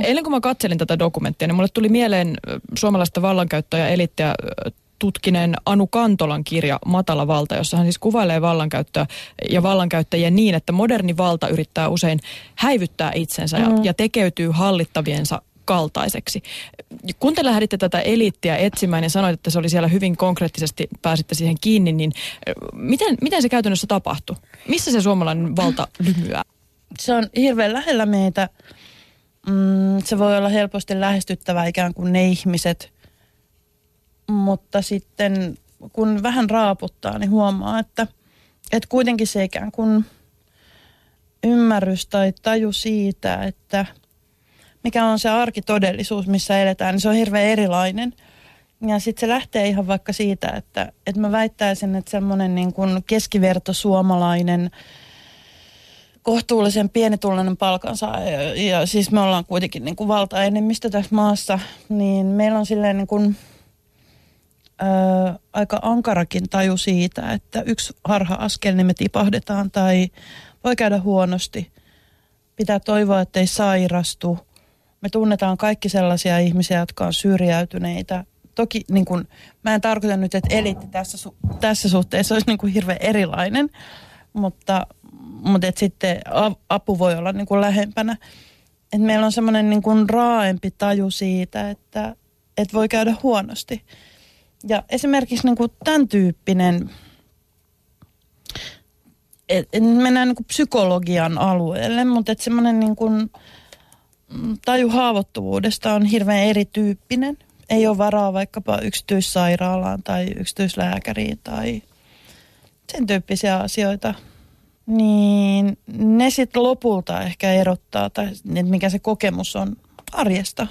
Eilen kun mä katselin tätä dokumenttia, niin mulle tuli mieleen suomalaista vallankäyttöä ja elittiä tutkineen Anu Kantolan kirja Matala valta, jossa hän siis kuvailee vallankäyttöä ja vallankäyttäjiä niin, että moderni valta yrittää usein häivyttää itsensä mm. ja, ja tekeytyy hallittaviensa kaltaiseksi. Kun te lähditte tätä eliittiä etsimään ja sanoit, että se oli siellä hyvin konkreettisesti, pääsitte siihen kiinni, niin miten, miten se käytännössä tapahtui? Missä se suomalainen valta lymyää? Se on hirveän lähellä meitä. Mm, se voi olla helposti lähestyttävä ikään kuin ne ihmiset, mutta sitten kun vähän raaputtaa, niin huomaa, että, että kuitenkin se ikään kuin ymmärrys tai taju siitä, että – mikä on se arkitodellisuus, missä eletään, niin se on hirveän erilainen. Ja sitten se lähtee ihan vaikka siitä, että, että mä väittäisin, että semmoinen niin kuin keskiverto suomalainen kohtuullisen pienituloinen palkansaaja, ja siis me ollaan kuitenkin niin kuin valtaenemmistö tässä maassa, niin meillä on silleen niin kuin, ö, aika ankarakin taju siitä, että yksi harha-askel, niin me tipahdetaan tai voi käydä huonosti. Pitää toivoa, että ei sairastu – me tunnetaan kaikki sellaisia ihmisiä, jotka on syrjäytyneitä. Toki niin kun, mä en tarkoita nyt, että elitti tässä, su- tässä suhteessa olisi niin kuin hirveän erilainen, mutta, mutta et sitten apu voi olla niin kuin lähempänä. Et meillä on semmoinen niin kuin raaempi taju siitä, että, että voi käydä huonosti. Ja esimerkiksi niin kuin tämän tyyppinen, et, et mennään niin kuin psykologian alueelle, mutta semmoinen niin kuin, taju haavoittuvuudesta on hirveän erityyppinen. Ei ole varaa vaikkapa yksityissairaalaan tai yksityislääkäriin tai sen tyyppisiä asioita. Niin ne sitten lopulta ehkä erottaa, tai mikä se kokemus on arjesta